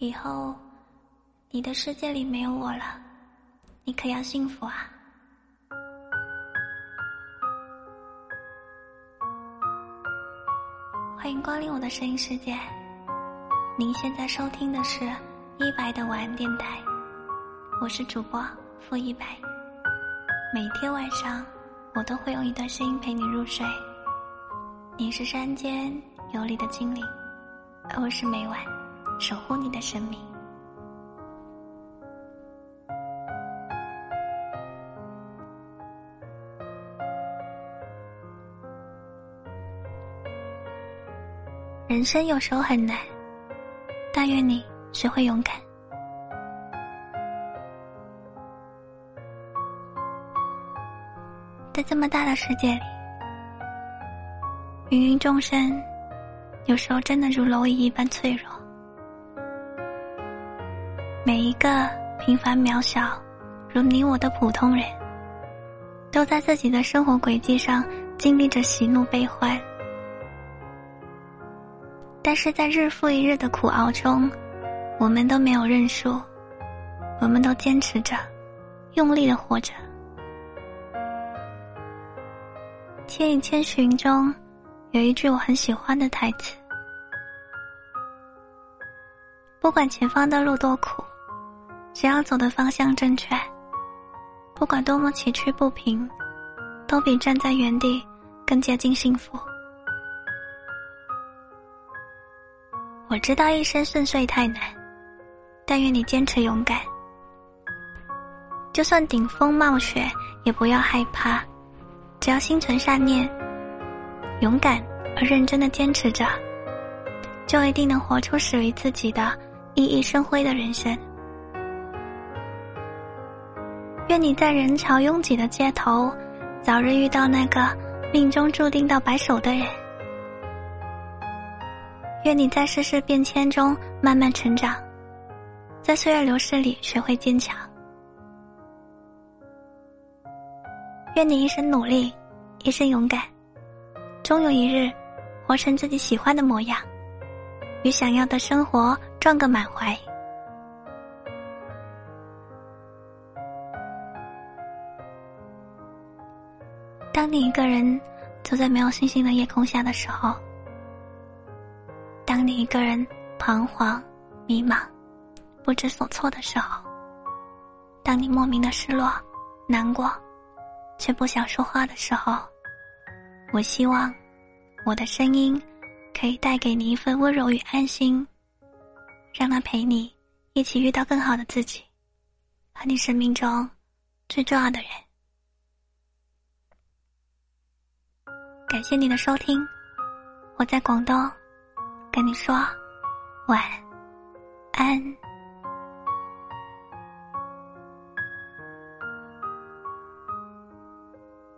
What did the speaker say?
以后，你的世界里没有我了，你可要幸福啊！欢迎光临我的声音世界。您现在收听的是一白的晚安电台，我是主播付一白。每天晚上，我都会用一段声音陪你入睡。你是山间游离的精灵，而我是每晚。守护你的生命。人生有时候很难，但愿你学会勇敢。在这么大的世界里，芸芸众生，有时候真的如蝼蚁一般脆弱。每一个平凡渺小，如你我的普通人，都在自己的生活轨迹上经历着喜怒悲欢。但是在日复一日的苦熬中，我们都没有认输，我们都坚持着，用力的活着。《千与千寻》中有一句我很喜欢的台词：“不管前方的路多苦。”只要走的方向正确，不管多么崎岖不平，都比站在原地更接近幸福。我知道一生顺遂太难，但愿你坚持勇敢。就算顶风冒雪，也不要害怕，只要心存善念，勇敢而认真的坚持着，就一定能活出属于自己的熠熠生辉的人生。愿你在人潮拥挤的街头，早日遇到那个命中注定到白首的人。愿你在世事变迁中慢慢成长，在岁月流逝里学会坚强。愿你一生努力，一生勇敢，终有一日，活成自己喜欢的模样，与想要的生活撞个满怀。当你一个人走在没有星星的夜空下的时候，当你一个人彷徨、迷茫、不知所措的时候，当你莫名的失落、难过，却不想说话的时候，我希望我的声音可以带给你一份温柔与安心，让它陪你一起遇到更好的自己，和你生命中最重要的人。感谢你的收听，我在广东，跟你说晚安。